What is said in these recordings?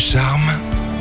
charme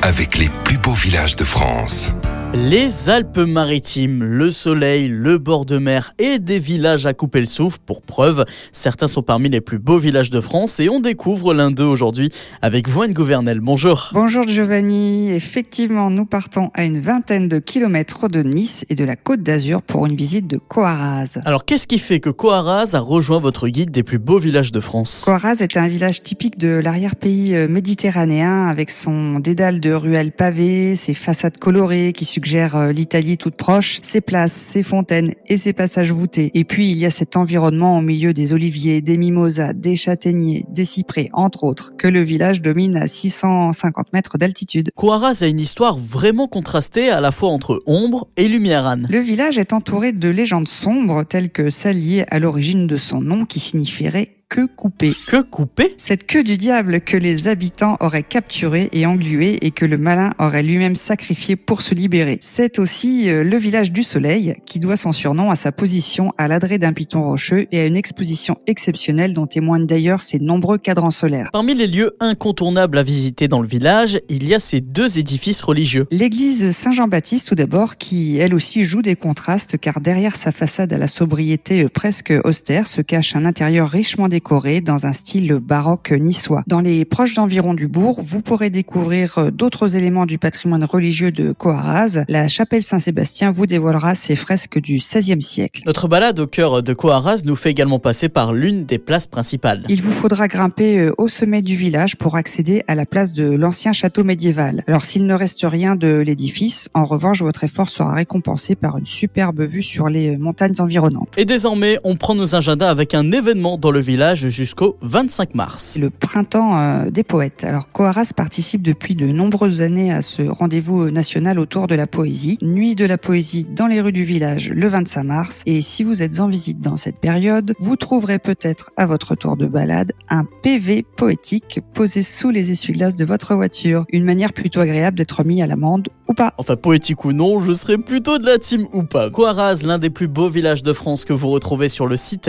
avec les plus beaux villages de France. Les Alpes-Maritimes, le soleil, le bord de mer et des villages à couper le souffle. Pour preuve, certains sont parmi les plus beaux villages de France et on découvre l'un d'eux aujourd'hui avec Voine Gouvernel. Bonjour. Bonjour Giovanni. Effectivement, nous partons à une vingtaine de kilomètres de Nice et de la Côte d'Azur pour une visite de Coaraz. Alors qu'est-ce qui fait que Coaraz a rejoint votre guide des plus beaux villages de France? Coaraz est un village typique de l'arrière-pays euh, méditerranéen avec son dédale de ruelles pavées, ses façades colorées qui suggère euh, l'Italie toute proche, ses places, ses fontaines et ses passages voûtés. Et puis il y a cet environnement au milieu des oliviers, des mimosas, des châtaigniers, des cyprès, entre autres, que le village domine à 650 mètres d'altitude. Coaraz a une histoire vraiment contrastée à la fois entre ombre et lumière, Anne. Le village est entouré de légendes sombres telles que celle liée à l'origine de son nom qui signifierait queue coupée. Que coupée Cette queue du diable que les habitants auraient capturée et engluée et que le malin aurait lui-même sacrifié pour se libérer. C'est aussi euh, le village du soleil qui doit son surnom à sa position à l'adré d'un piton rocheux et à une exposition exceptionnelle dont témoignent d'ailleurs ses nombreux cadrans solaires. Parmi les lieux incontournables à visiter dans le village, il y a ces deux édifices religieux. L'église Saint-Jean-Baptiste tout d'abord qui elle aussi joue des contrastes car derrière sa façade à la sobriété euh, presque austère se cache un intérieur richement décoré dans un style baroque niçois. Dans les proches environs du bourg, vous pourrez découvrir euh, d'autres éléments du patrimoine religieux de Coaraz. La chapelle Saint-Sébastien vous dévoilera ses fresques du XVIe siècle. Notre balade au cœur de Coaraz nous fait également passer par l'une des places principales. Il vous faudra grimper euh, au sommet du village pour accéder à la place de l'ancien château médiéval. Alors s'il ne reste rien de l'édifice, en revanche votre effort sera récompensé par une superbe vue sur les montagnes environnantes. Et désormais, on prend nos agendas avec un événement dans le village jusqu'au 25 mars. Le printemps euh, des poètes. Alors Coaras participe depuis de nombreuses années à ce rendez-vous national autour de la poésie. Nuit de la poésie dans les rues du village le 25 mars. Et si vous êtes en visite dans cette période, vous trouverez peut-être à votre tour de balade un PV poétique posé sous les essuie-glaces de votre voiture. Une manière plutôt agréable d'être mis à l'amende ou pas. Enfin, poétique ou non, je serais plutôt de la team ou pas. Coaraz, l'un des plus beaux villages de France que vous retrouvez sur le site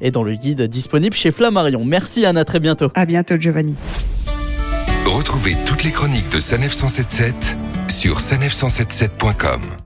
et dans le guide disponible chez Flammarion. Merci Anna, très bientôt. À bientôt Giovanni. Retrouvez toutes les chroniques de Sanef 177 sur sanef177.com.